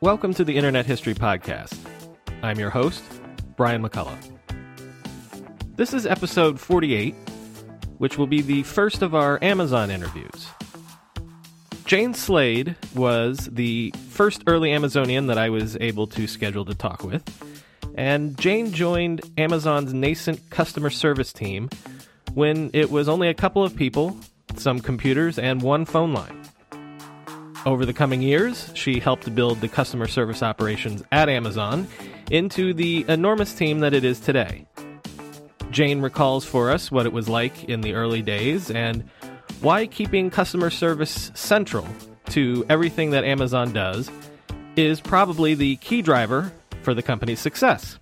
Welcome to the Internet History Podcast. I'm your host, Brian McCullough. This is episode 48, which will be the first of our Amazon interviews. Jane Slade was the first early Amazonian that I was able to schedule to talk with, and Jane joined Amazon's nascent customer service team when it was only a couple of people, some computers, and one phone line. Over the coming years, she helped build the customer service operations at Amazon into the enormous team that it is today. Jane recalls for us what it was like in the early days and why keeping customer service central to everything that Amazon does is probably the key driver for the company's success.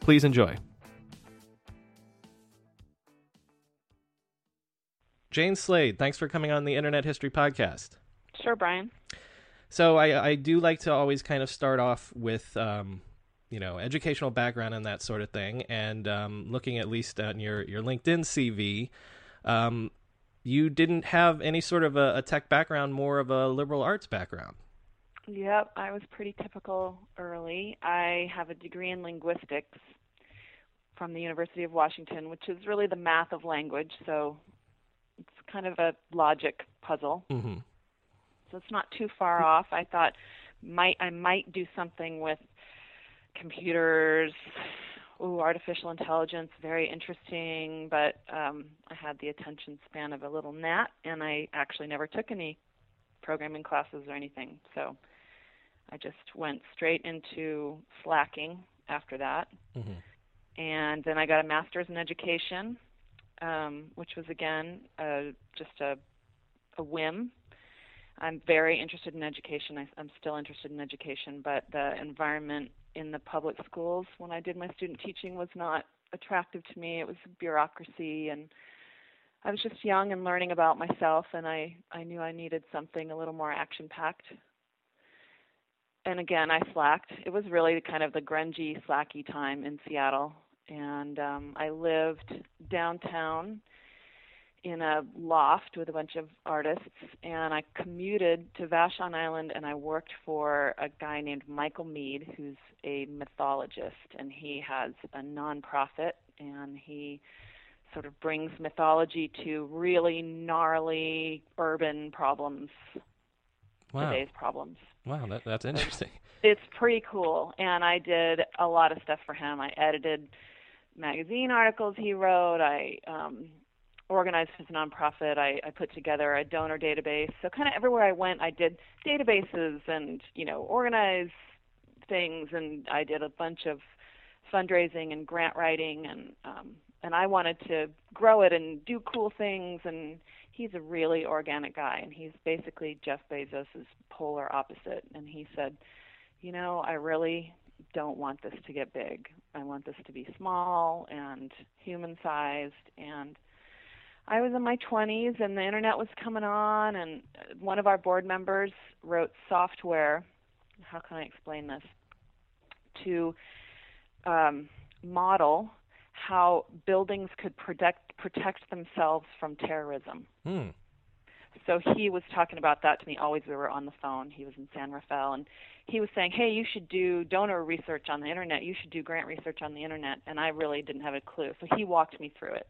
Please enjoy. Jane Slade, thanks for coming on the Internet History Podcast. Sure, Brian. So I, I do like to always kind of start off with, um, you know, educational background and that sort of thing. And um, looking at least on your, your LinkedIn CV, um, you didn't have any sort of a, a, tech background, more of a liberal arts background. Yep, I was pretty typical early. I have a degree in linguistics from the University of Washington, which is really the math of language. So it's kind of a logic puzzle. Mm-hmm so it's not too far off. I thought might I might do something with computers. Ooh, artificial intelligence, very interesting, but um, I had the attention span of a little gnat, and I actually never took any programming classes or anything. So I just went straight into slacking after that. Mm-hmm. And then I got a master's in education, um, which was again uh, just a, a whim I'm very interested in education. I, I'm still interested in education, but the environment in the public schools when I did my student teaching was not attractive to me. It was bureaucracy, and I was just young and learning about myself, and I I knew I needed something a little more action packed. And again, I slacked. It was really kind of the grungy, slacky time in Seattle, and um, I lived downtown in a loft with a bunch of artists, and I commuted to Vashon Island, and I worked for a guy named Michael Meade, who's a mythologist, and he has a nonprofit, and he sort of brings mythology to really gnarly urban problems, wow. today's problems. Wow, that, that's interesting. It's pretty cool, and I did a lot of stuff for him. I edited magazine articles he wrote. I um, organized as a nonprofit. I, I put together a donor database. So kind of everywhere I went, I did databases and you know organized things, and I did a bunch of fundraising and grant writing, and um, and I wanted to grow it and do cool things. And he's a really organic guy, and he's basically Jeff Bezos's polar opposite. And he said, you know, I really don't want this to get big. I want this to be small and human sized and I was in my 20s and the internet was coming on, and one of our board members wrote software. How can I explain this? to um, model how buildings could protect protect themselves from terrorism. Hmm. So he was talking about that to me always we were on the phone. He was in San Rafael and he was saying, "Hey, you should do donor research on the internet. You should do grant research on the internet." And I really didn't have a clue. So he walked me through it.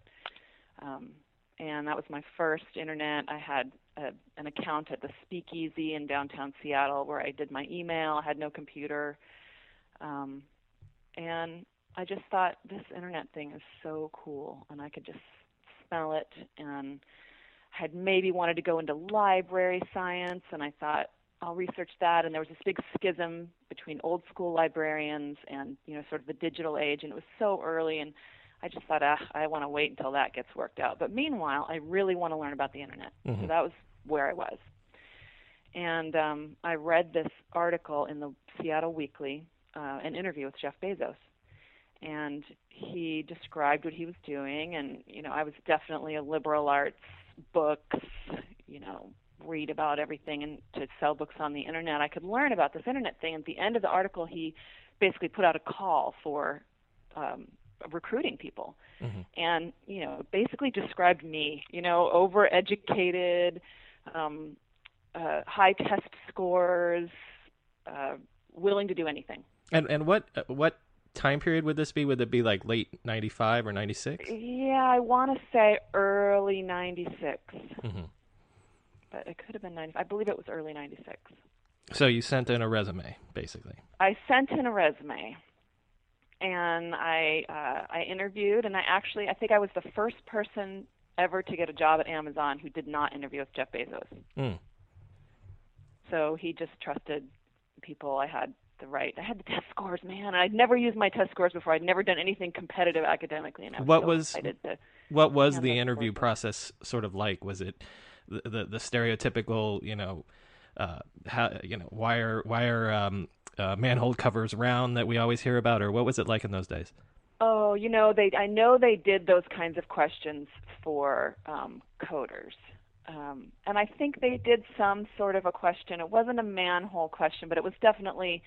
Um, and that was my first internet. I had a, an account at the Speakeasy in downtown Seattle where I did my email. I had no computer. Um, and I just thought this internet thing is so cool and I could just smell it and I had maybe wanted to go into library science and I thought I'll research that and there was this big schism between old school librarians and you know sort of the digital age and it was so early and I just thought ah, I want to wait until that gets worked out. But meanwhile I really want to learn about the internet. Mm-hmm. so that was where I was. And um, I read this article in the Seattle Weekly uh, an interview with Jeff Bezos. And he described what he was doing. And you know I was definitely a liberal arts books you know read about everything and to sell books on the internet. I could learn about this internet thing. At the end of the article he basically put out a call for um recruiting people and you know basically described me you know overeducated um uh high test scores uh willing to do anything And and what what time period would this be? Would it be like late ninety five or ninety six? Yeah, I want to say early 96. Mm-hmm. But it could have been 90. I believe it was early 96. So you sent in a resume, basically. I sent in a resume and I uh, I interviewed and I actually I think I was the first person ever to get a job at Amazon who did not interview with Jeff Bezos. Mm. So he just trusted people I had the right. I had the test scores, man. I'd never used my test scores before. I'd never done anything competitive academically and I was What so was- to What was the interview perfect. process sort of like? Was it the the, the stereotypical, you know, uh, how, you know, wire wire um, uh, manhole covers round that we always hear about, or what was it like in those days? Oh, you know, they I know they did those kinds of questions for um, coders. Um, and I think they did some sort of a question. It wasn't a manhole question, but it was definitely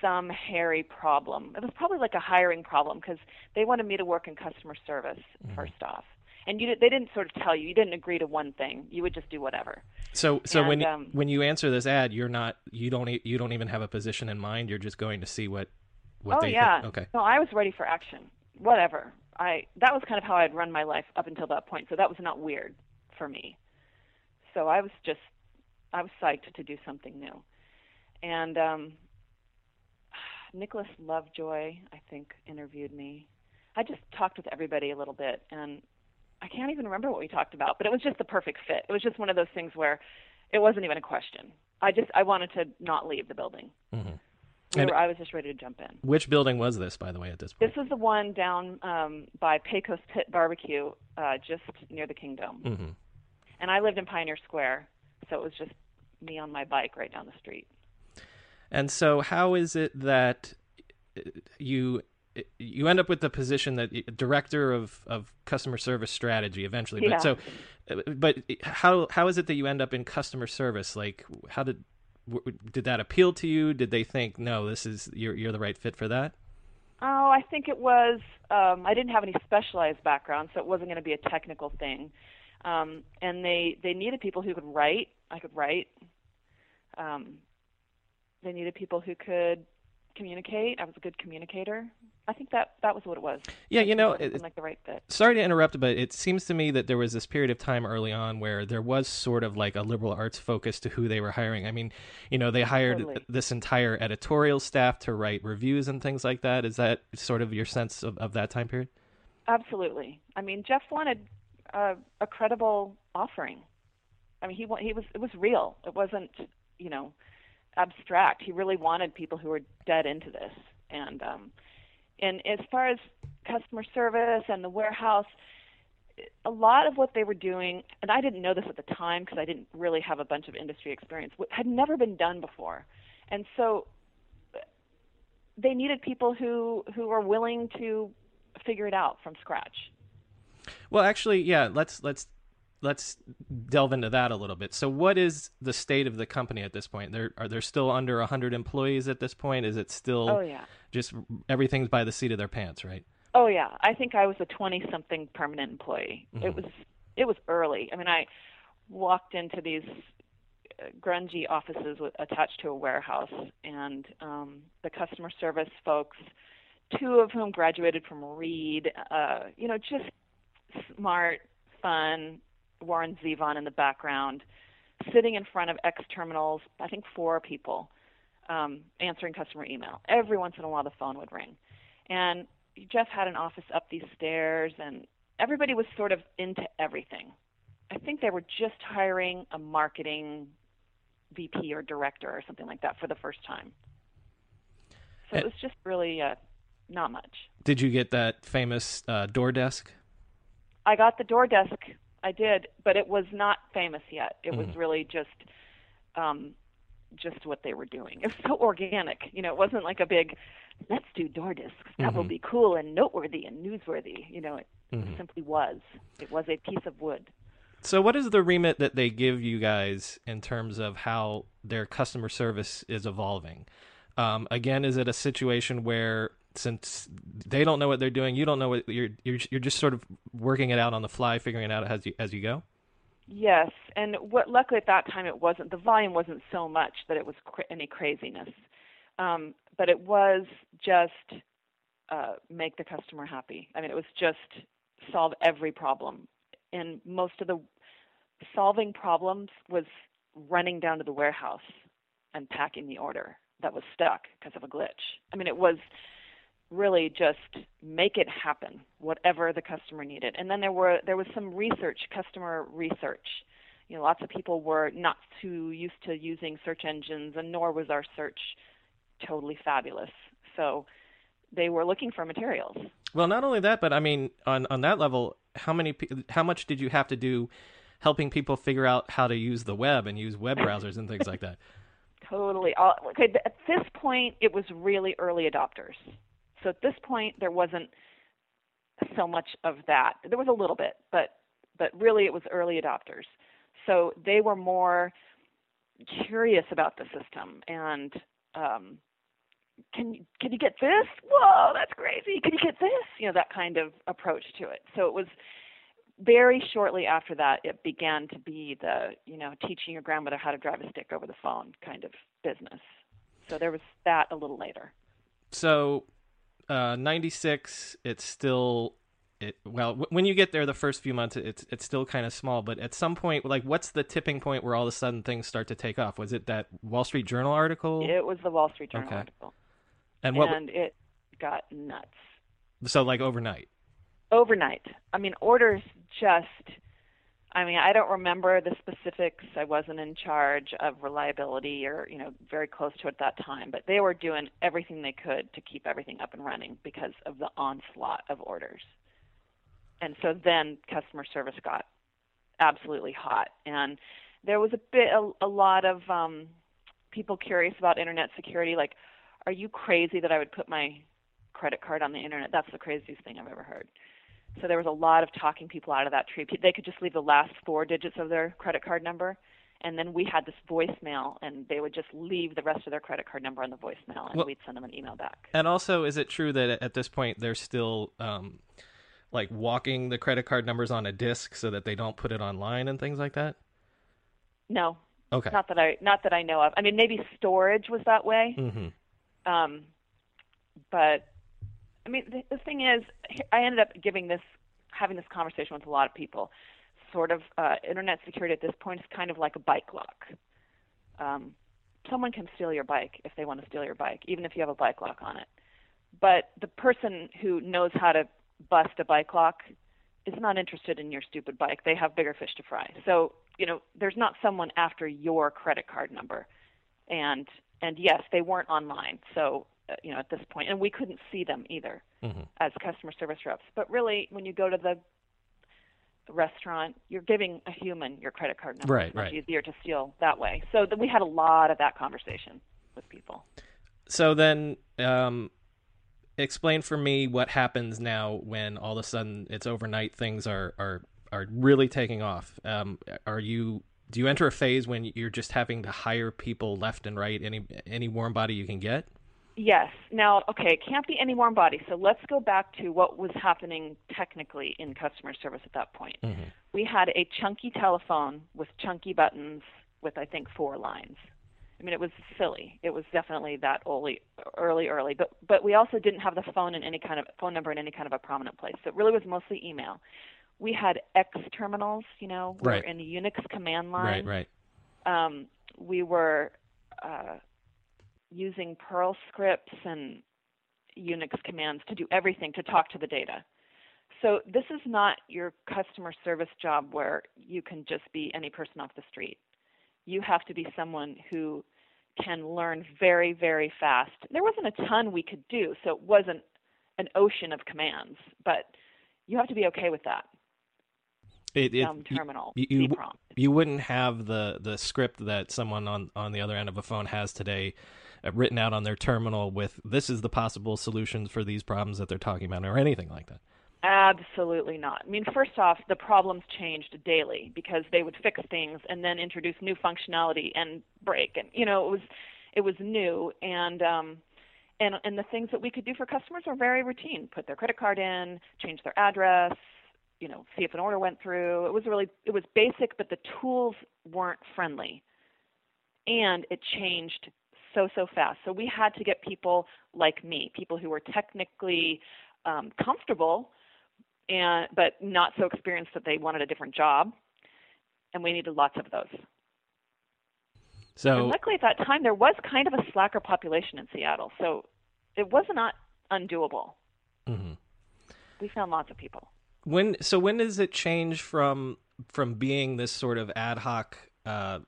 some hairy problem. It was probably like a hiring problem because they wanted me to work in customer service first off. And you they didn't sort of tell you. You didn't agree to one thing. You would just do whatever. So so when And, you, um, when you answer this ad, you're not you don't you don't even have a position in mind. You're just going to see what what oh they yeah. think. Okay. No, I was ready for action. Whatever. I that was kind of how I'd run my life up until that point. So that was not weird for me. So I was just I was psyched to do something new. And um Nicholas Lovejoy, I think, interviewed me. I just talked with everybody a little bit and I can't even remember what we talked about, but it was just the perfect fit. It was just one of those things where it wasn't even a question. I just I wanted to not leave the building. Mhm. We And- were, I was just ready to jump in. Which building was this, by the way, at this point? This was the one down um, by Pecos Pit Barbecue, uh, just near the Kingdome. hmm And I lived in Pioneer Square, so it was just me on my bike right down the street. And so, how is it that uh, you you end up with the position that uh, director of, of customer service strategy eventually? Yeah. But so, uh, but how how is it that you end up in customer service? Like, how did did that appeal to you? Did they think no, this is you're you're the right fit for that? Oh, I think it was. Um, I didn't have any specialized background, so it wasn't going to be a technical thing. Um, and they they needed people who could write. I could write. Um, they needed people who could communicate. I was a good communicator. I think that that was what it was. Yeah, you know, it like the right fit. Sorry to interrupt, but it seems to me that there was this period of time early on where there was sort of like a liberal arts focus to who they were hiring. I mean, you know, they hired Totally. this entire editorial staff to write reviews and things like that. Is that sort of your sense of, of that time period? Absolutely. I mean, Jeff wanted a, a credible offering. I mean, he he was it was real. It wasn't you know abstract. He really wanted people who were dead into this. And um, and as far as customer service and the warehouse, a lot of what they were doing, and I didn't know this at the time because I didn't really have a bunch of industry experience, had never been done before, and so they needed people who who were willing to figure it out from scratch. Well, actually, yeah. Let's let's let's delve into that a little bit. So, what is the state of the company at this point? There are there still under hundred employees at this point? Is it still? Oh yeah. Just everything's by the seat of their pants, right? Oh yeah. I think I was a twenty-something permanent employee. Mm-hmm. It was it was early. I mean, I walked into these uh, grungy offices with, attached to a warehouse, and um, the customer service folks, two of whom graduated from Reed, uh, you know, just smart, fun, Warren Zevon in the background, sitting in front of X terminals, I think four people, um, answering customer email. Every once in a while, the phone would ring. And Jeff had an office up these stairs, and everybody was sort of into everything. I think they were just hiring a marketing VP or director or something like that for the first time. So it was just really uh, not much. Did you get that famous uh, door desk? I got the door desk. I did, but it was not famous yet. It was really just um just what they were doing. It was so organic. You know, it wasn't like a big let's do door desks. That will be cool and noteworthy and newsworthy. You know, it simply was. It was a piece of wood. So, what is the remit that they give you guys in terms of how their customer service is evolving? Um, again, is it a situation where since they don't know what they're doing, you don't know what you're you're you're just sort of working it out on the fly, figuring it out as you as you go? Yes, and what luckily at that time it wasn't the volume wasn't so much that it was cra- any craziness, um, but it was just uh, make the customer happy. I mean, it was just solve every problem, and most of the solving problems was running down to the warehouse and packing the order that was stuck because of a glitch. I mean, it was really just make it happen whatever the customer needed. And then there were there was some research customer research. You know lots of people were not too used to using search engines and nor was our search totally fabulous. So they were looking for materials. Well, not only that, but I mean, on on that level, how many how much did you have to do helping people figure out how to use the web and use web browsers and things like that? totally. All, okay at this point it was really early adopters so at this point there wasn't so much of that. There was a little bit but but really it was early adopters. So they were more curious about the system and um can you can you get this? Whoa that's crazy. Can you get this? You know that kind of approach to it. So it was very shortly after that, it began to be the, you know, teaching your grandmother how to drive a stick over the phone kind of business. So there was that a little later. So, uh, ninety six, it's still it. Well, w- when you get there, the first few months, it's it's still kind of small. But at some point, like, what's the tipping point where all of a sudden things start to take off? Was it that Wall Street Journal article? It was the Wall Street Journal Okay. article. and what? and it got nuts. so like overnight. Overnight. I mean, orders just, I mean, I don't remember the specifics. I wasn't in charge of reliability or, you know, very close to it at that time, but they were doing everything they could to keep everything up and running because of the onslaught of orders. And so then customer service got absolutely hot. And there was a bit, a, a lot of um, people curious about internet security. Like, are you crazy that I would put my credit card on the internet? That's the craziest thing I've ever heard. So there was a lot of talking people out of that tree. They could just leave the last four digits of their credit card number, and then we had this voicemail, and they would just leave the rest of their credit card number on the voicemail, and Well- we'd send them an email back. And also, is it true that at this point they're still um, like walking the credit card numbers on a disc so that they don't put it online and things like that? No, Okay. not that I not that I know of. I mean, maybe storage was that way. hmm Um, but I mean, the, the thing is, I ended up giving this, having this conversation with a lot of people. Sort of, uh, internet security at this point is kind of like a bike lock. Um, someone can steal your bike if they want to steal your bike, even if you have a bike lock on it. But the person who knows how to bust a bike lock is not interested in your stupid bike. They have bigger fish to fry. So, you know, there's not someone after your credit card number. And and yes, they weren't online. So, you know, at this point, and we couldn't see them either Mhm. as customer service reps. But really, when you go to the restaurant, you're giving a human your credit card number. Right, it's right. easier to steal that way. So we had a lot of that conversation with people. So then, um, explain for me what happens now when all of a sudden it's overnight. Things are are are really taking off. Um, are you do you enter a phase when you're just having to hire people left and right, any any warm body you can get? Yes. Now, okay, it can't be any warm body. So let's go back to what was happening technically in customer service at that point. Mm-hmm. We had a chunky telephone with chunky buttons with I think four lines. I mean, it was silly. It was definitely that early, early, early. But but we also didn't have the phone in any kind of phone number in any kind of a prominent place. So it really was mostly email. We had X terminals. You know, we Right. were in the Unix command line Right, right. um, we were uh, using Perl scripts and Unix commands to do everything to talk to the data. So this is not your customer service job where you can just be any person off the street. You have to be someone who can learn very, very fast. There wasn't a ton we could do, so it wasn't an ocean of commands, but you have to be okay with that. It, it, terminal, you, you, you wouldn't have the, the script that someone on, on the other end of a phone has today written out on their terminal with this is the possible solutions for these problems that they're talking about or anything like that. Absolutely not. I mean, first off, the problems changed daily because they would fix things and then introduce new functionality and break, and you know, it was it was new and um, and and the things that we could do for customers were very routine. Put their credit card in, change their address, you know, see if an order went through. It was really it was basic, but the tools weren't friendly, and it changed so so fast. So we had to get people like me, people who were technically um, comfortable and but not so experienced that they wanted a different job. And we needed lots of those. And So luckily at that time there was kind of a slacker population in seattle. So it was not undoable. Mhm. we found lots of people. When so when does it change from from being this sort of ad hoc uh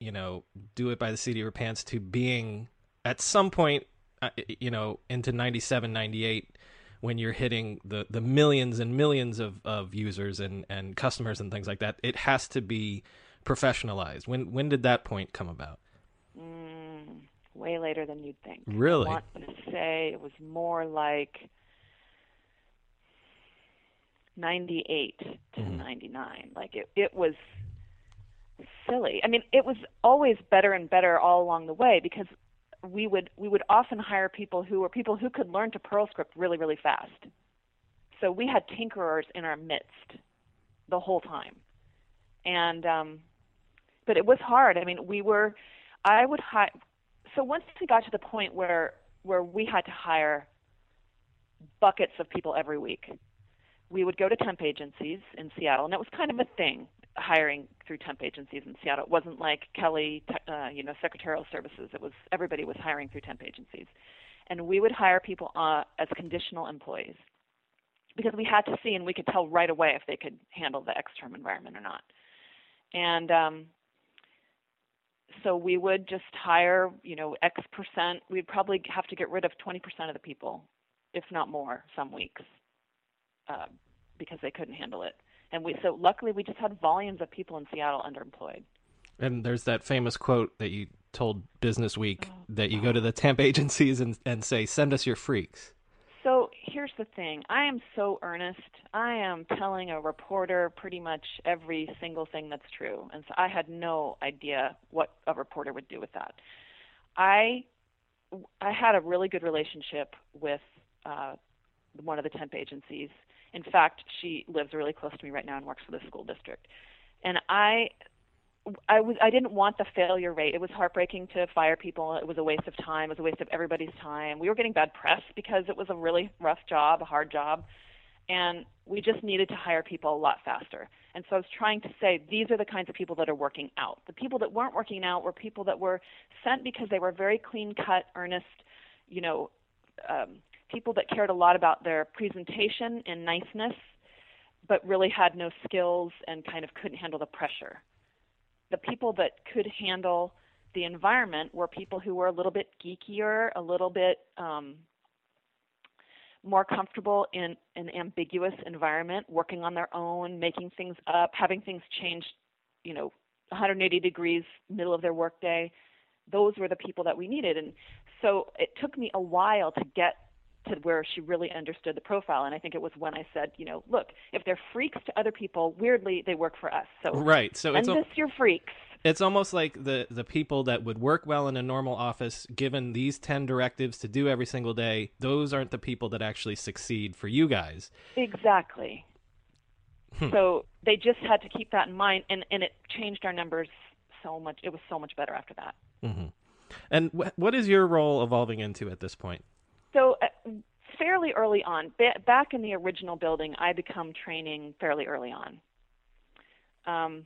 you know do it by the seat of your pants to being at some point uh, you know into 97 98 when you're hitting the the millions and millions of of users and and customers and things like that it has to be professionalized when when did that point come about mm, way later than you'd think Really? i want to say it was more like 98 to Mhm. 99 like it it was silly. I mean it was always better and better all along the way because we would we would often hire people who were people who could learn to perl script really really fast. So we had tinkerers in our midst the whole time. And um but it was hard. I mean we were i would hire so once we got to the point where where we had to hire buckets of people every week we would go to temp agencies in Seattle, and it was kind of a thing hiring through temp agencies in Seattle. It wasn't like Kelly, uh, you know, secretarial services. It was everybody was hiring through temp agencies, and we would hire people uh, as conditional employees because we had to see and we could tell right away if they could handle the external environment or not. And um, so we would just hire, you know, X percent. We'd probably have to get rid of 20% of the people, if not more, some weeks uh, because they couldn't handle it. And we so luckily we just had volumes of people in Seattle underemployed. and there's that famous quote that you told business week that you go to the temp agencies and and say send us your freaks So here's the thing. I am so earnest. I am telling a reporter pretty much every single thing that's true. And so I had no idea what a reporter would do with that. I I had a really good relationship with uh, one of the temp agencies. In fact, she lives really close to me right now and works for the school district. And I I was I didn't want the failure rate. It was heartbreaking to fire people. It was a waste of time. It was a waste of everybody's time. We were getting bad press because it was a really rough job, a hard job, and we just needed to hire people a lot faster. And so I was trying to say these are the kinds of people that are working out. The people that weren't working out were people that were sent because they were very clean cut, earnest, you know, um, people that cared a lot about their presentation and niceness, but really had no skills and kind of couldn't handle the pressure the people that could handle the environment were people who were a little bit geekier, a little bit um, more comfortable in an ambiguous environment, working on their own, making things up, having things change, you know, 180 degrees middle of their workday. Those were the people that we needed, and so it took me a while to get to where she really understood the profile. And I think it was when I said, you know, look, if they're freaks to other people, weirdly they work for us. So right. So it's al- your freaks. It's almost like the the people that would work well in a normal office, given these ten directives to do every single day, those aren't the people that actually succeed for you guys. Exactly. Hmm. So they just had to keep that in mind, and and it changed our numbers so much. It was so much better after that. Mm-hmm. And wh- what is your role evolving into at this point? So uh, fairly early on, ba- back in the original building, I become training fairly early on. Um,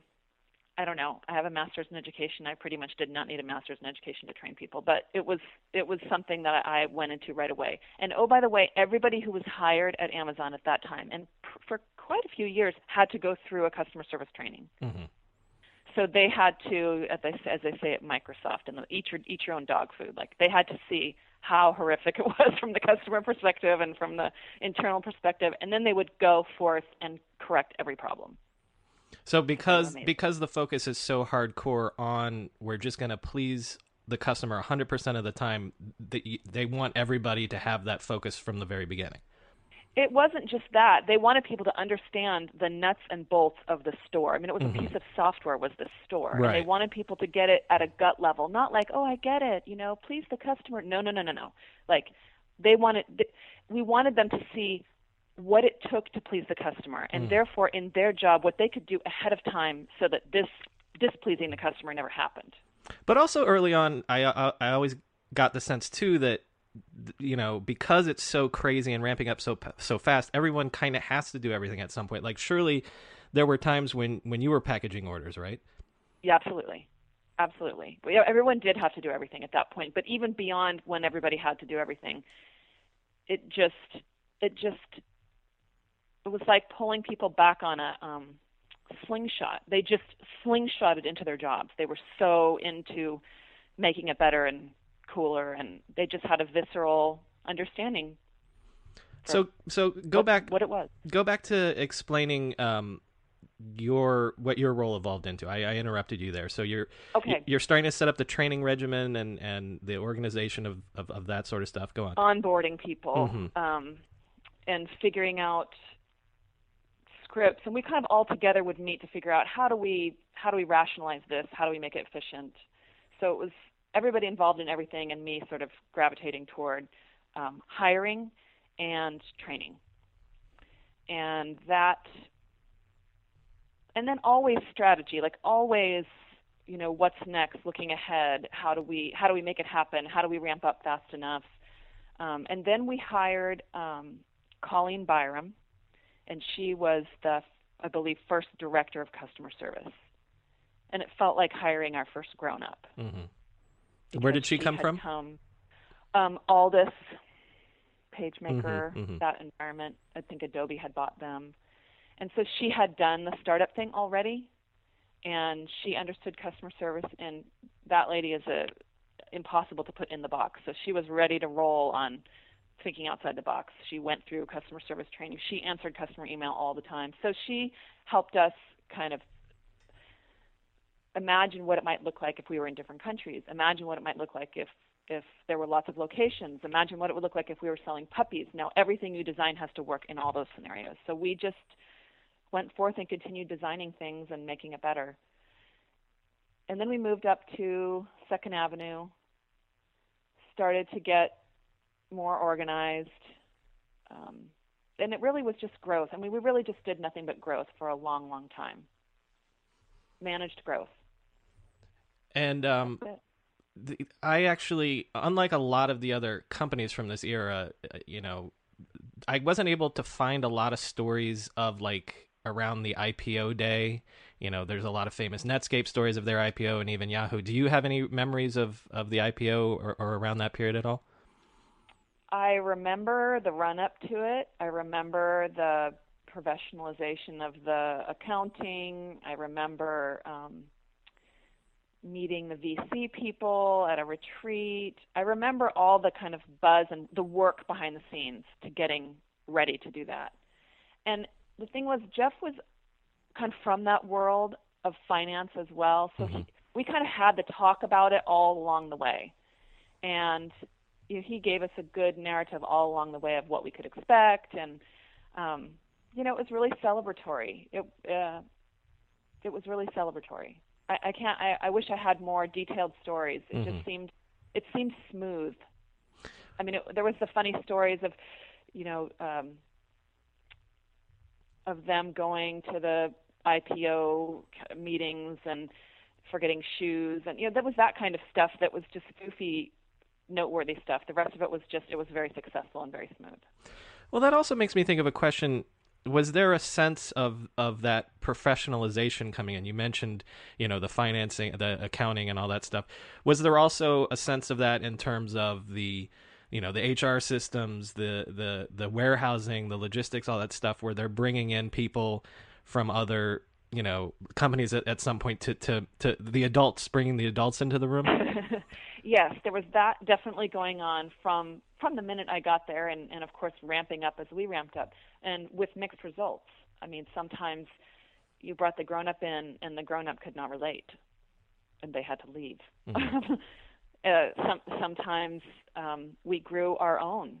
I don't know. I have a master's in education. I pretty much did not need a master's in education to train people, but it was it was something that I went into right away. And oh, by the way, everybody who was hired at Amazon at that time, and pr- for quite a few years, had to go through a customer service training. Mm-hmm. So they had to, as they as they say at Microsoft, and eat your eat your own dog food. Like they had to see how horrific it was from the customer perspective and from the internal perspective, and then they would go forth and correct every problem. So because because the focus is so hardcore on we're just going to please the customer 100% of the time, they, they want everybody to have that focus from the very beginning. It wasn't just that. They wanted people to understand the nuts and bolts of the store. I mean, it was Mhm. a piece of software was the store. Right. And they wanted people to get it at a gut level, not like, "Oh, I get it, you know, please the customer." No, no, no, no, no. Like they wanted th- we wanted them to see what it took to please the customer and Mm. therefore in their job what they could do ahead of time so that this displeasing the customer never happened. But also early on, I, I I always got the sense too that you know because it's so crazy and ramping up so so fast, everyone kind of has to do everything at some point. Like surely there were times when when you were packaging orders, right? Yeah, absolutely. Absolutely. Everyone did have to do everything at that point, but even beyond when everybody had to do everything, it just it just it was like pulling people back on a um slingshot. They just slingshotted into their jobs. They were so into making it better and cooler and they just had a visceral understanding So so go what, back what it was. go back to explaining um your what your role evolved into. I, I interrupted you there. So you're Okay. you're starting to set up the training regimen and and the organization of of, of that sort of stuff. Go on. onboarding people Mhm. um, and figuring out scripts and we kind of all together would meet to figure out how do we how do we rationalize this how do we make it efficient so it was everybody involved in everything and me sort of gravitating toward um, hiring and training. And that and then always strategy like always you know what's next looking ahead how do we how do we make it happen? How do we ramp up fast enough? Um, and then we hired um, colleen byram and she was the i believe first director of customer service. And it felt like hiring our first grown up. Hmm Where did she come from? come um, aldus pagemaker Mhm, mhm. that environment. I think adobe had bought them. And so she had done the startup thing already and she understood customer service and that lady is a impossible to put in the box. So she was ready to roll on thinking outside the box. She went through customer service training. She answered customer email all the time. So she helped us kind of imagine what it might look like if we were in different countries. Imagine what it might look like if if there were lots of locations. Imagine what it would look like if we were selling puppies. Now everything you design has to work in all those scenarios. So we just went forth and continued designing things and making it better. And then we moved up to second avenue started to get more organized um, and it really was just growth. I mean we really just did nothing but growth for a long long time. Managed growth And um, the, I actually, unlike a lot of the other companies from this era, uh, you know, I wasn't able to find a lot of stories of like around the IPO day. You know, there's a lot of famous Netscape stories of their IPO and even Yahoo. Do you have any memories of, of the IPO or, or around that period at all? I remember the run up to it. I remember the professionalization of the accounting. I remember um, meeting the VC people at a retreat. I remember all the kind of buzz and the work behind the scenes to getting ready to do that. And the thing was, Jeff was kind of from that world of finance as well, so he, we kind of had to talk about it all along the way. And you know, he gave us a good narrative all along the way of what we could expect, and um, you know, it was really celebratory. It uh, it was really celebratory. I, I can't. I, I wish I had more detailed stories. It Mm-hmm. just seemed it seemed smooth. I mean, it, there was the funny stories of, you know, um, of them going to the IPO meetings and forgetting shoes, and you know, there was that kind of stuff that was just goofy, noteworthy stuff. The rest of it was just it was very successful and very smooth. Well, that also makes me think of a question. Was there a sense of, of that professionalization coming in? You mentioned, you know, the financing, the accounting, and all that stuff. Was there also a sense of that in terms of the, you know, the HR systems, the the the warehousing, the logistics, all that stuff, where they're bringing in people from other, you know, companies at, at some point to, to to the adults, bringing the adults into the room? yes, there was that definitely going on from from the minute I got there, and and of course ramping up as we ramped up, and with mixed results. I mean, sometimes you brought the grown up in, and the grown up could not relate, and they had to leave. uh, some sometimes um, we grew our own.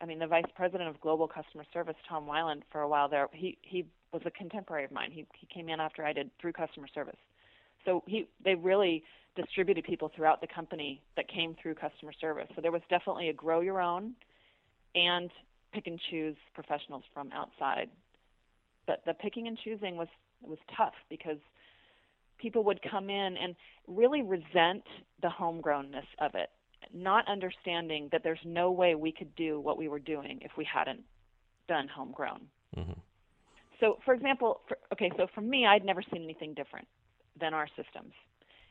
I mean, the vice president of global customer service, Tom Weiland, for a while there, he he was a contemporary of mine. He he came in after I did through customer service. So he they really distributed people throughout the company that came through customer service. So there was definitely a grow your own and pick and choose professionals from outside. But the picking and choosing was was tough because people would come in and really resent the homegrownness of it, not understanding that there's no way we could do what we were doing if we hadn't done homegrown. Mm-hmm. So, for example, for, okay, so for me, I'd never seen anything different than our systems.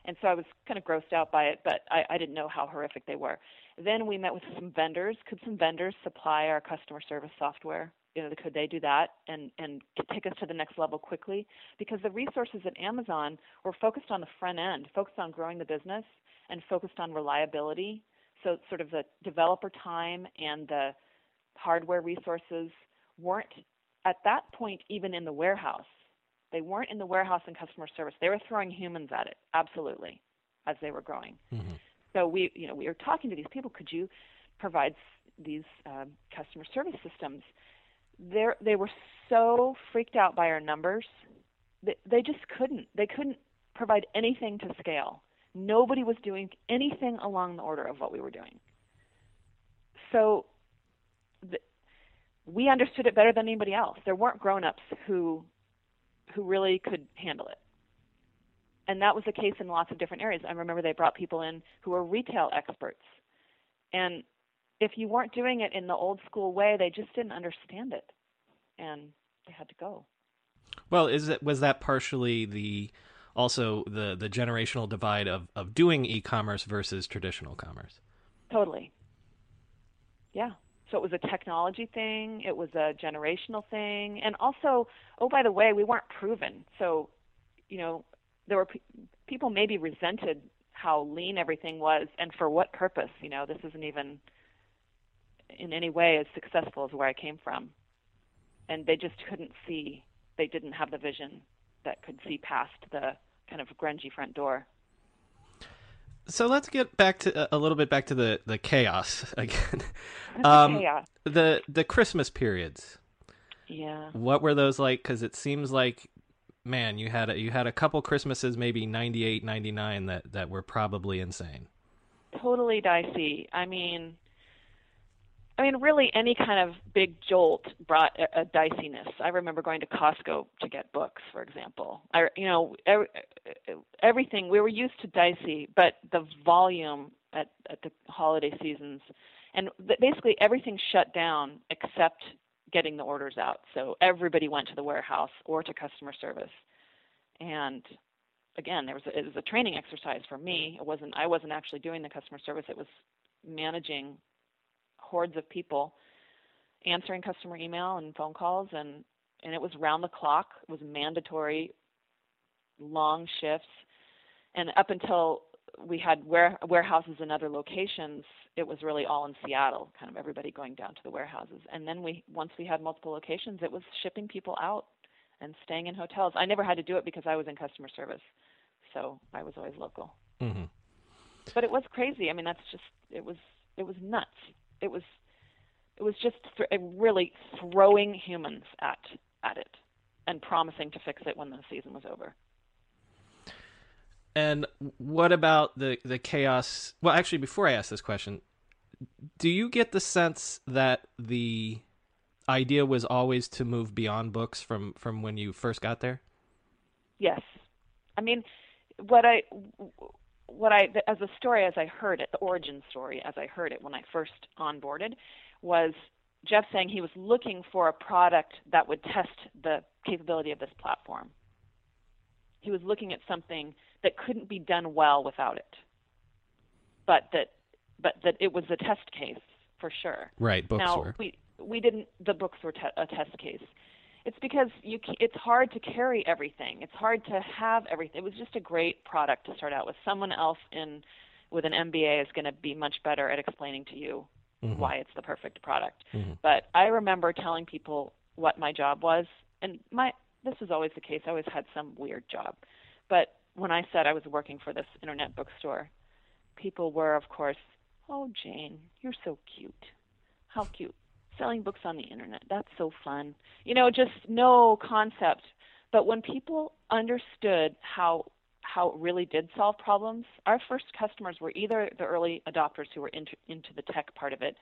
And so I was kind of grossed out by it, but I, I didn't know how horrific they were. Then we met with some vendors. Could some vendors supply our customer service software? You know, could they do that and, and take us to the next level quickly? Because the resources at Amazon were focused on the front end, focused on growing the business, and focused on reliability. So, sort of the developer time and the hardware resources weren't at that point even in the warehouse. They weren't in the warehouse and customer service. They were throwing humans at it, absolutely, as they were growing. So we, you know, we were talking to these people. Could you provide these um, customer service systems? They they were so freaked out by our numbers, they, they just couldn't. They couldn't provide anything to scale. Nobody was doing anything along the order of what we were doing. So we understood it better than anybody else. There weren't grown-ups who who really could handle it. And that was the case in lots of different areas. I remember they brought people in who were retail experts. And if you weren't doing it in the old school way, they just didn't understand it. And they had to go. Well, is it was that partially the also the the generational divide of of doing e-commerce versus traditional commerce? Totally. Yeah. So it was a technology thing, it was a generational thing, and also, oh by the way, we weren't proven. So, you know, there were pe- people maybe resented how lean everything was and for what purpose, you know, this isn't even in any way as successful as where I came from. And they just couldn't see, they didn't have the vision that could see past the kind of grungy front door. So let's get back to a little bit back to the the chaos again. Um, chaos. The the Christmas periods. Yeah. What were those like? Because it seems like, man, you had a, you had a couple Christmases, maybe 98, 99 that that were probably insane. totally dicey. I mean, I mean, really, any kind of big jolt brought a, a diciness. I remember going to Costco to get books, for example. I, you know, every, everything we were used to dicey, but the volume at at the holiday seasons, and basically everything shut down except getting the orders out. So everybody went to the warehouse or to customer service, and again, there was a, it was a training exercise for me. It wasn't I wasn't actually doing the customer service. It was managing hordes of people, answering customer email and phone calls, and and it was round the clock. It was mandatory, long shifts, and up until we had ware, warehouses in other locations, it was really all in Seattle. Kind of everybody going down to the warehouses, and then we once we had multiple locations, it was shipping people out and staying in hotels. I never had to do it because I was in customer service, so I was always local. hmm But it was crazy. I mean, that's just it was it was nuts. It was it was just th- really throwing humans at at it and promising to fix it when the season was over. And what about the the chaos? Well, actually, before I ask this question, do you get the sense that the idea was always to move beyond books from from when you first got there? Yes, I mean, what I what I as a story as I heard it, the origin story as I heard it when I first onboarded, was Jeff saying he was looking for a product that would test the capability of this platform. He was looking at something that couldn't be done well without it, but that but that it was a test case for sure. Right, books now, were. we we didn't. The books were te- a test case. It's because you. It's hard to carry everything. It's hard to have everything. It was just a great product to start out with. Someone else in with an MBA is going to be much better at explaining to you mm-hmm. why it's the perfect product. Mm-hmm. But I remember telling people what my job was, and my this was always the case. I always had some weird job, but when I said I was working for this internet bookstore, people were, of course, "Oh, Jane, you're so cute. How cute." Selling books on the internet. That's so fun. You know, just no concept. But when people understood how how it really did solve problems, our first customers were either the early adopters who were into into the tech part of it,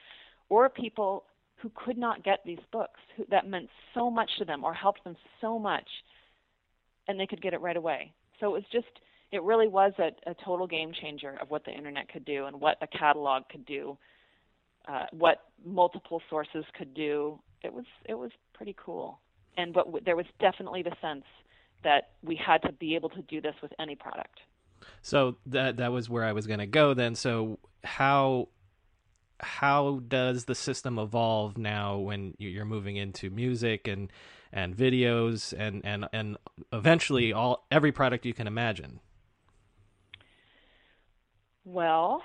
or people who could not get these books who, that meant so much to them or helped them so much, and they could get it right away. So it was just it really was a, a total game changer of what the internet could do and what a catalog could do uh, what multiple sources could do. It was it was pretty cool, and but w- there was definitely the sense that we had to be able to do this with any product. So that that was where I was going to go then. So how how does the system evolve now when you're moving into music and and videos and and and eventually all every product you can imagine? Well,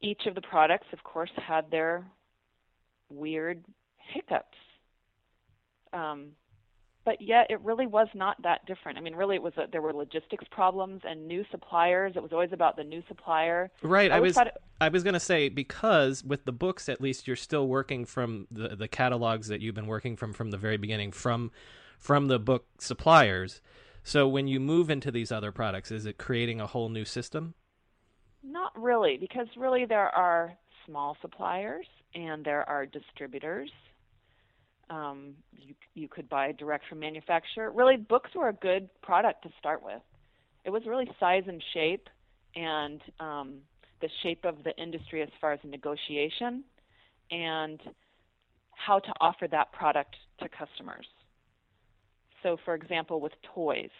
each of the products, of course, had their weird hiccups. Um, but yet, it really was not that different. I mean, really, it was a, there were logistics problems and new suppliers. It was always about the new supplier. Right. I, I was it... I was going to say because with the books, at least you're still working from the the catalogs that you've been working from from the very beginning from from the book suppliers. So when you move into these other products, is it creating a whole new system? Not really, because really there are small suppliers and there are distributors. Um, you you could buy direct from manufacturer. Really, books were a good product to start with. It was really size and shape, and um, the shape of the industry as far as negotiation, and how to offer that product to customers. So, for example, with toys,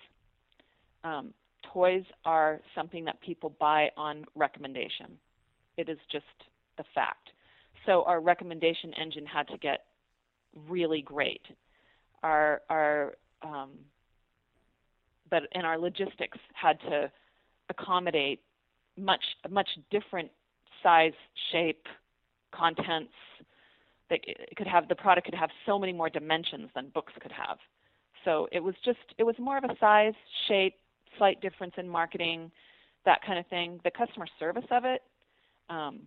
um, toys are something that people buy on recommendation. It is just the fact. So our recommendation engine had to get really great. Our our um, but and our logistics had to accommodate much much different size, shape, contents. That it could have the product could have so many more dimensions than books could have. So it was just it was more of a size, shape, slight difference in marketing, that kind of thing. The customer service of it, um,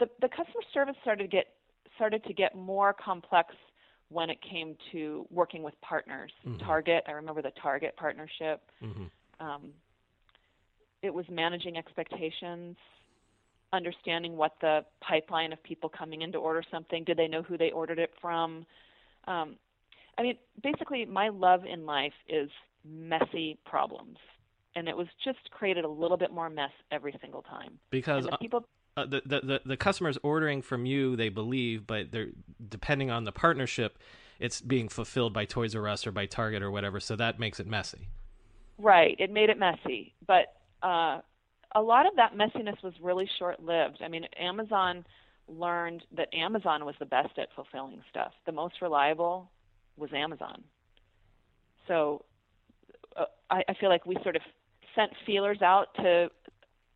the the customer service started to get started to get more complex when it came to working with partners. Mm-hmm. Target, I remember the Target partnership. Mm-hmm. Um, it was managing expectations, understanding what the pipeline of people coming in to order something. Did they know who they ordered it from? Um, I mean, basically, my love in life is messy problems. And it was just created a little bit more mess every single time. Because the people uh, the, the, the the customers ordering from you, they believe, but they're depending on the partnership, it's being fulfilled by Toys R Us or by Target or whatever. So that makes it messy. Right. It made it messy, but uh, a lot of that messiness was really short lived. I mean, Amazon learned that Amazon was the best at fulfilling stuff. The most reliable was Amazon. So uh, I, I feel like we sort of sent feelers out to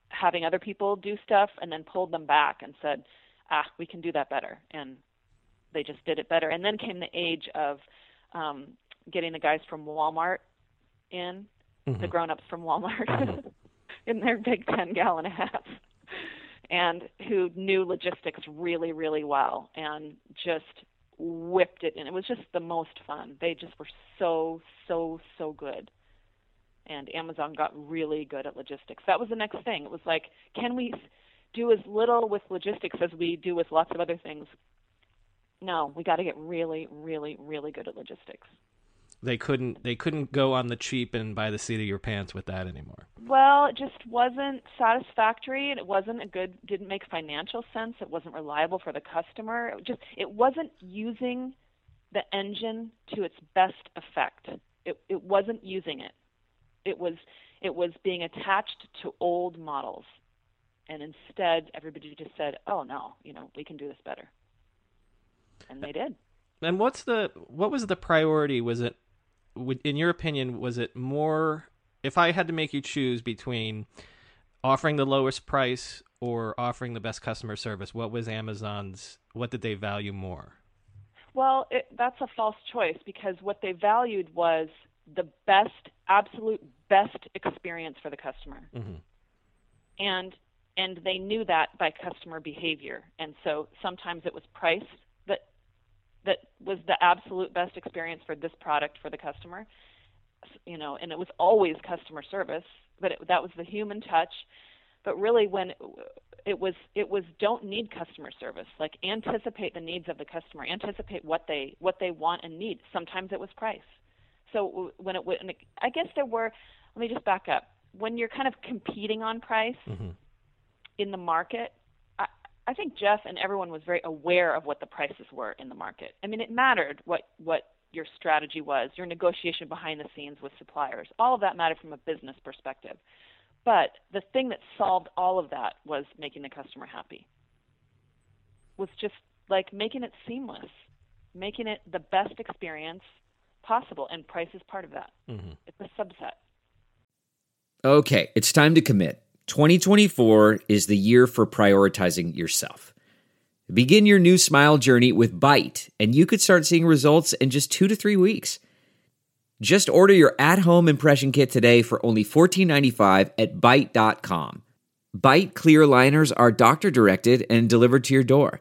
having other people do stuff and then pulled them back and said, ah, we can do that better. And they just did it better. And then came the age of um, getting the guys from Walmart in, mm-hmm. the grown ups from Walmart, mm-hmm. in their big 10 gallon hats. and who knew logistics really, really well and just whipped it. And it was just the most fun. They just were so, so, so good. And Amazon got really good at logistics. That was the next thing. It was like, can we do as little with logistics as we do with lots of other things? No, we got to get really, really, really good at logistics they couldn't they couldn't go on the cheap and by the seat of your pants with that anymore. Well, it just wasn't satisfactory and it wasn't a good didn't make financial sense. It wasn't reliable for the customer. It just it wasn't using the engine to its best effect. It it wasn't using it. It was it was being attached to old models. And instead everybody just said, "Oh no, you know, we can do this better." And they did. And what's the what was the priority? Was it in your opinion, was it more? If I had to make you choose between offering the lowest price or offering the best customer service, what was Amazon's? What did they value more? Well, it, that's a false choice because what they valued was the best, absolute best experience for the customer, mm-hmm. and and they knew that by customer behavior, and so sometimes it was price that that was the absolute best experience for this product for the customer you know and it was always customer service but it, that was the human touch. But really when it was it was don't need customer service. Like anticipate the needs of the customer. Anticipate what they what they want and need. Sometimes it was price so when it, when it i guess there were let me just back up when you're kind of competing on price mm-hmm. in the market I think Jeff and everyone was very aware of what the prices were in the market. I mean, it mattered what what your strategy was, your negotiation behind the scenes with suppliers. All of that mattered from a business perspective. But the thing that solved all of that was making the customer happy. Was just like making it seamless, making it the best experience possible, and price is part of that. Mm-hmm. It's a subset. Okay, it's time to commit. 2024 is the year for prioritizing yourself. Begin your new smile journey with Byte, and you could start seeing results in just two to three weeks. Just order your at home impression kit today for only $14.95 at Byte.com. Byte clear liners are doctor directed and delivered to your door.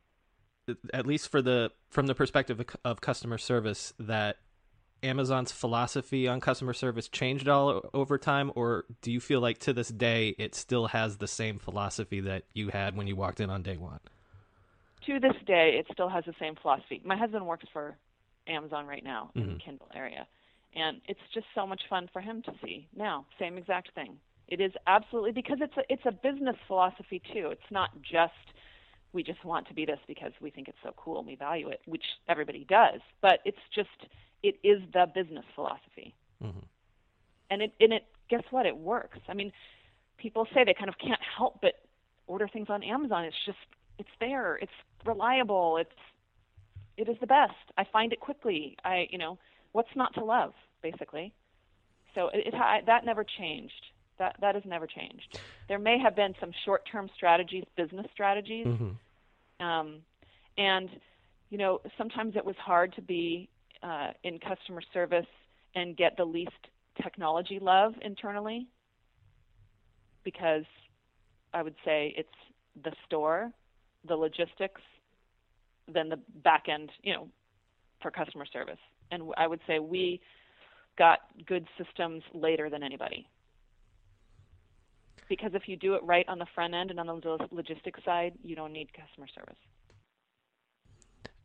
at least for the, from the perspective of customer service, that Amazon's philosophy on customer service changed all over time, or do you feel like to this day it still has the same philosophy that you had when you walked in on day one? To this day, it still has the same philosophy. My husband works for Amazon right now mm-hmm. in the Kindle area, and it's just so much fun for him to see now. Same exact thing. It is absolutely because it's a it's a business philosophy too. It's not just we just want to be this because we think it's so cool and we value it, which everybody does. But it's just it is the business philosophy. Mm-hmm. And it and it guess what? It works. I mean, people say they kind of can't help but order things on Amazon. It's just it's there. It's reliable. It's it is the best. I find it quickly. I you know what's not to love basically. So it, it I, that never changed. That that has never changed. There may have been some short-term strategies, business strategies, mm-hmm. um, and you know sometimes it was hard to be uh, in customer service and get the least technology love internally because I would say it's the store, the logistics, then the back end, you know, for customer service. And I would say we got good systems later than anybody. Because if you do it right on the front end and on the logistics side, you don't need customer service.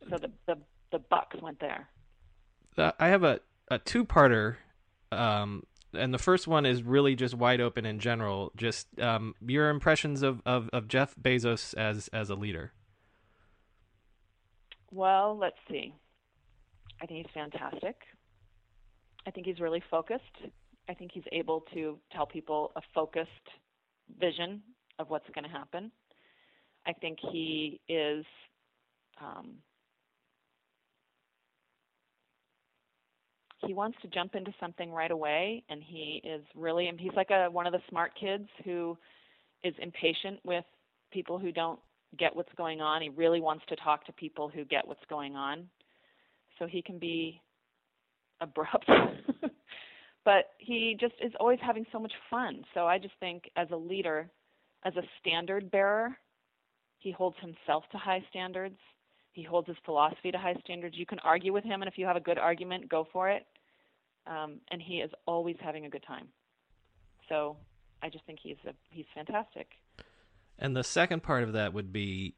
So the the, the bucks went there. Uh, I have a, a two parter, um, and the first one is really just wide open in general. Just um, your impressions of, of, of Jeff Bezos as as a leader. Well, let's see. I think he's fantastic. I think he's really focused. I think he's able to tell people a focused vision of what's going to happen. I think he is um, he wants to jump into something right away, and he is really he's like a one of the smart kids who is impatient with people who don't get what's going on. He really wants to talk to people who get what's going on. So he can be abrupt. but he just is always having so much fun. So I just think as a leader, as a standard bearer, he holds himself to high standards. He holds his philosophy to high standards. You can argue with him, and if you have a good argument, go for it. Um, and he is always having a good time. So I just think he's a, he's fantastic. And the second part of that would be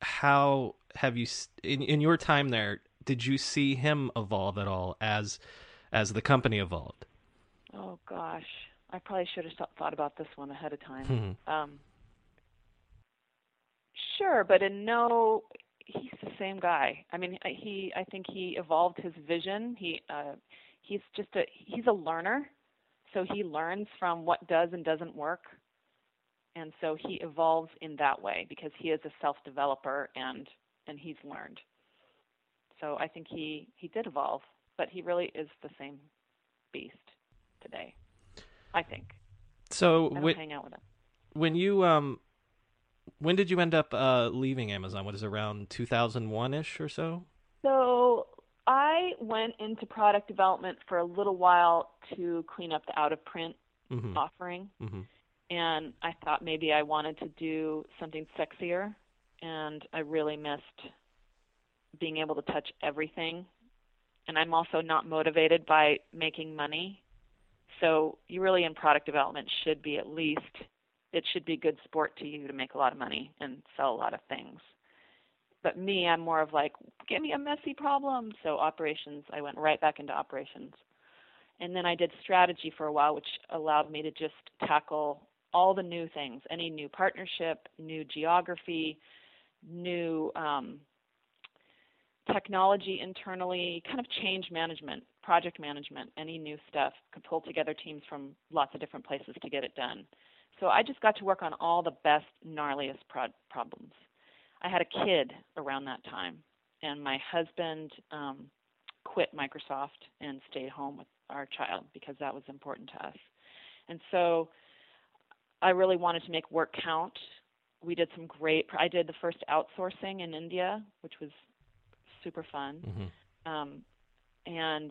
how have you in in your time there did you see him evolve at all as as the company evolved? Oh gosh, I probably should have thought about this one ahead of time. Mm-hmm. Um, sure, but in no, he's the same guy. I mean, he I think he evolved his vision. He uh, he's just a he's a learner, so he learns from what does and doesn't work and so he evolves in that way because he is a self-developer and and he's learned. So I think he he did evolve, but he really is the same beast today. I think. So I when, hang out with him. When you um when did you end up uh, leaving Amazon? What is it, around 2001 ish or so? So I went into product development for a little while to clean up the out of print mm-hmm. offering. Mm-hmm and I thought maybe I wanted to do something sexier, and I really missed being able to touch everything. And I'm also not motivated by making money. So you really in product development should be at least it should be good sport to you to make a lot of money and sell a lot of things. But me, I'm more of like, give me a messy problem. So operations, I went right back into operations. And then I did strategy for a while, which allowed me to just tackle all the new things, any new partnership, new geography, new um, technology internally, kind of change management, project management, any new stuff, could pull together teams from lots of different places to get it done. So I just got to work on all the best, gnarliest pro- problems. I had a kid around that time, and my husband um, quit Microsoft and stayed home with our child because that was important to us. And so I really wanted to make work count. We did some great. I did the first outsourcing in India, which was super fun. Mm-hmm. Um, and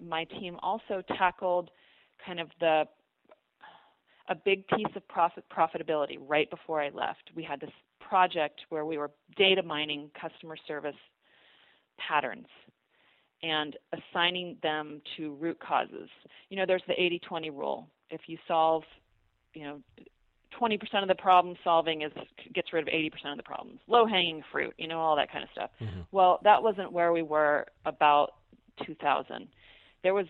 my team also tackled kind of the a big piece of profit profitability right before I left. We had this project where we were data mining customer service patterns and assigning them to root causes. You know, there's the 80-20 rule. If you solve you know 20% of the problem solving is gets rid of 80% of the problems. Low hanging fruit, you know, all that kind of stuff. Mm-hmm. Well, that wasn't where we were about 2000. There was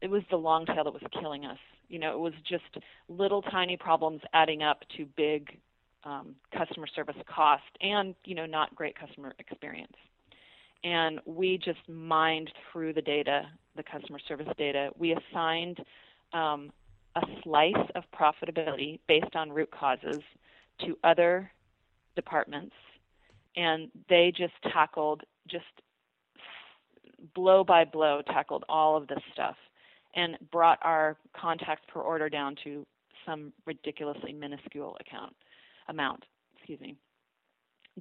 it was the long tail that was killing us. You know, it was just little tiny problems adding up to big um, customer service cost and you know not great customer experience. And we just mined through the data, the customer service data. We assigned um, a slice of profitability based on root causes to other departments, and they just tackled just blow by blow tackled all of this stuff and brought our contacts per order down to some ridiculously minuscule account amount excuse me.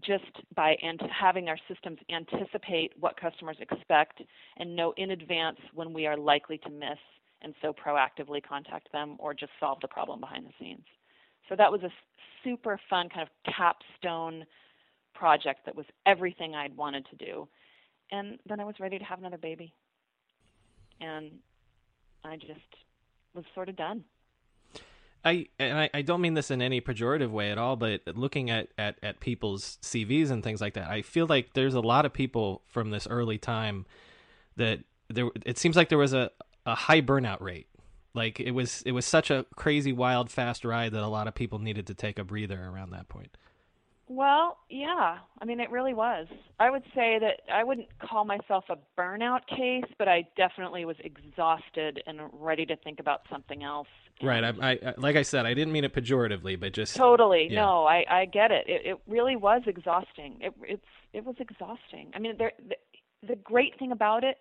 Just by ant- having our systems anticipate what customers expect and know in advance when we are likely to miss and so proactively contact them or just solve the problem behind the scenes. So that was a super fun kind of capstone project that was everything I'd wanted to do. And then I was ready to have another baby. And I just was sort of done. I and I, I don't mean this in any pejorative way at all, but looking at, at, at people's CVs and things like that, I feel like there's a lot of people from this early time that there. It seems like there was a, a high burnout rate. Like it was it was such a crazy, wild, fast ride that a lot of people needed to take a breather around that point. Well, yeah. I mean, it really was. I would say that I wouldn't call myself a burnout case, but I definitely was exhausted and ready to think about something else. Right. I, I like I said, I didn't mean it pejoratively, but just totally. yeah. No, I I get it. It it really was exhausting. It it's it was exhausting. I mean, there the, the great thing about it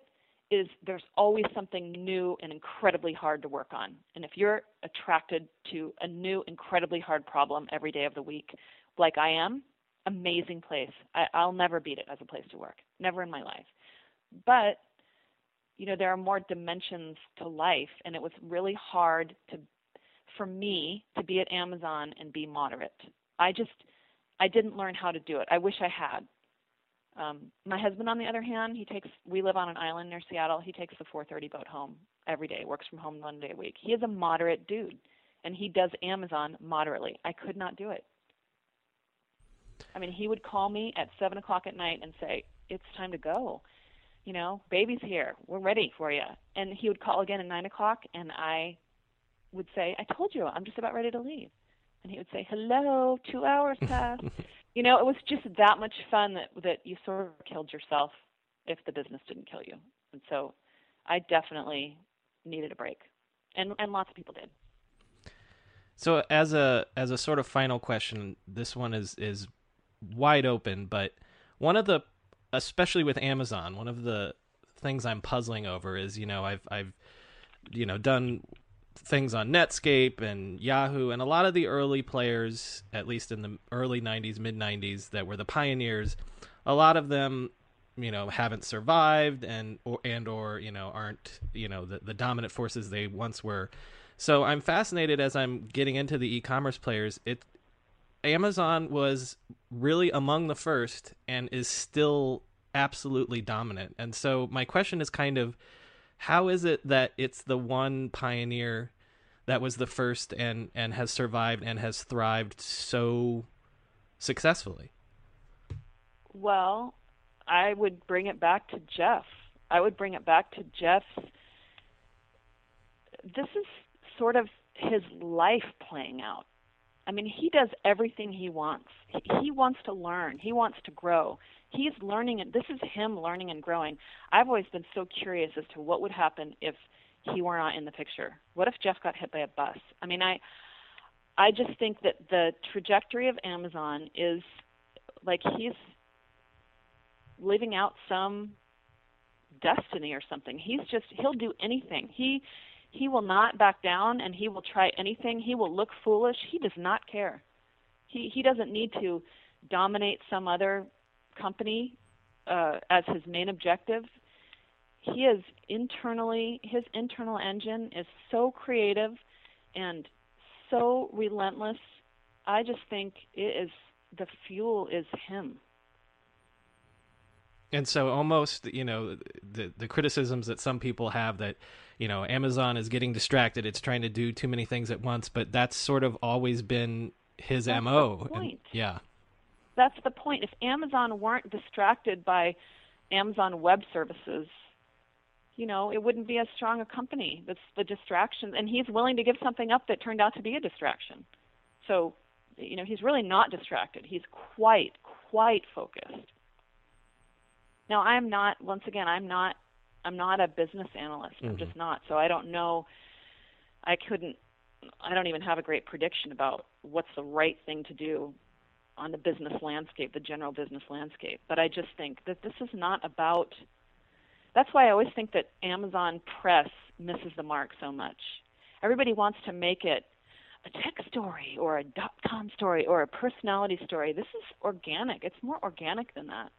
is there's always something new and incredibly hard to work on. And if you're attracted to a new incredibly hard problem every day of the week, like I am, amazing place. I, I'll never beat it as a place to work. Never in my life. But you know, there are more dimensions to life, and it was really hard to, for me, to be at Amazon and be moderate. I just, I didn't learn how to do it. I wish I had. Um, my husband, on the other hand, he takes. We live on an island near Seattle. He takes the 4:30 boat home every day. Works from home one day a week. He is a moderate dude, and he does Amazon moderately. I could not do it. I mean, he would call me at seven o'clock at night and say, "It's time to go." You know, baby's here. We're ready for you. And he would call again at nine o'clock, and I would say, "I told you, I'm just about ready to leave." And he would say, "Hello, two hours passed." you know, it was just that much fun that that you sort of killed yourself if the business didn't kill you. And so, I definitely needed a break, and and lots of people did. So as a as a sort of final question, this one is is wide open, but one of the especially with Amazon, one of the things I'm puzzling over is, you know, I've I've you know, done things on Netscape and Yahoo and a lot of the early players, at least in the early 90s, mid 90s that were the pioneers, a lot of them you know haven't survived and or and or you know aren't you know the, the dominant forces they once were so i'm fascinated as i'm getting into the e-commerce players it Amazon was really among the first and is still absolutely dominant. And so my question is kind of how is it that it's the one pioneer that was the first and and has survived and has thrived so successfully? Well, I would bring it back to Jeff. I would bring it back to Jeff's this is sort of his life playing out. I mean, he does everything he wants. He, he wants to learn. He wants to grow. He's learning, and this is him learning and growing. I've always been so curious as to what would happen if he were not in the picture. What if Jeff got hit by a bus? I mean, I, I just think that the trajectory of Amazon is like he's living out some destiny or something. He's just he'll do anything. He he will not back down and he will try anything. He will look foolish. He does not care. He he doesn't need to dominate some other company uh, as his main objective. He is internally his internal engine is so creative and so relentless. I just think it is the fuel is him. And so almost, you know, the the criticisms that some people have that, you know, Amazon is getting distracted, it's trying to do too many things at once, but that's sort of always been his That's MO. And, yeah. That's the point. If Amazon weren't distracted by Amazon Web Services, you know, it wouldn't be as strong a company. That's the distraction, and he's willing to give something up that turned out to be a distraction. So, you know, he's really not distracted. He's quite, quite focused. Now, I'm not. Once again, I'm not. I'm not a business analyst. I'm mm-hmm. just not. So I don't know. I couldn't. I don't even have a great prediction about what's the right thing to do on the business landscape, the general business landscape. But I just think that this is not about. That's why I always think that Amazon Press misses the mark so much. Everybody wants to make it a tech story or a dot com story or a personality story. This is organic. It's more organic than that.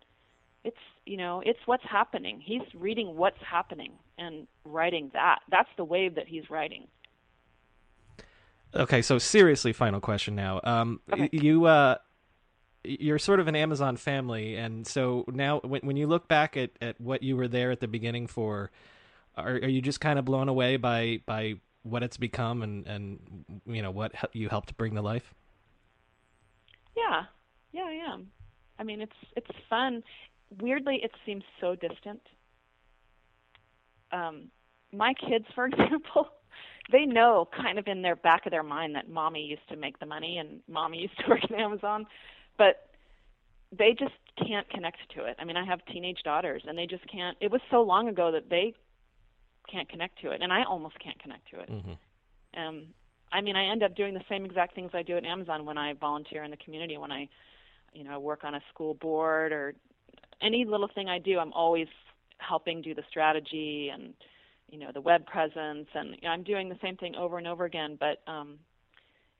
It's you know, it's what's happening. He's reading what's happening and writing that. That's the wave that he's writing. Okay, so seriously, final question now. Um, Okay. you uh, you're sort of an Amazon family, and so now when when you look back at, at what you were there at the beginning for, are are you just kind of blown away by by what it's become and and you know what you helped bring to life? Yeah, yeah, I am. I mean, it's it's fun. Weirdly, it seems so distant. Um, my kids, for example, they know kind of in their back of their mind that mommy used to make the money and mommy used to work at Amazon, but they just can't connect to it. I mean, I have teenage daughters and they just can't. It was so long ago that they can't connect to it, and I almost can't connect to it. Mm-hmm. Um, I mean, I end up doing the same exact things I do at Amazon when I volunteer in the community, when I, you know, work on a school board or any little thing I do. I'm always helping do the strategy and you know the web presence and you know, I'm doing the same thing over and over again but um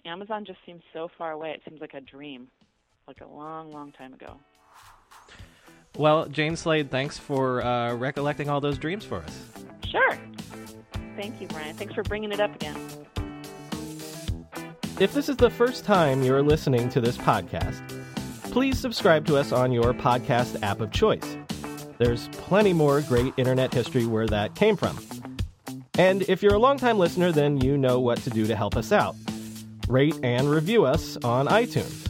Amazon just seems so far away it seems like a dream like a long long time ago well Jane Slade thanks for uh, recollecting all those dreams for us sure thank you Brian thanks for bringing it up again if this is the first time you're listening to this podcast please subscribe to us on your podcast app of choice there's plenty more great internet history where that came from. And if you're a longtime listener, then you know what to do to help us out. Rate and review us on iTunes.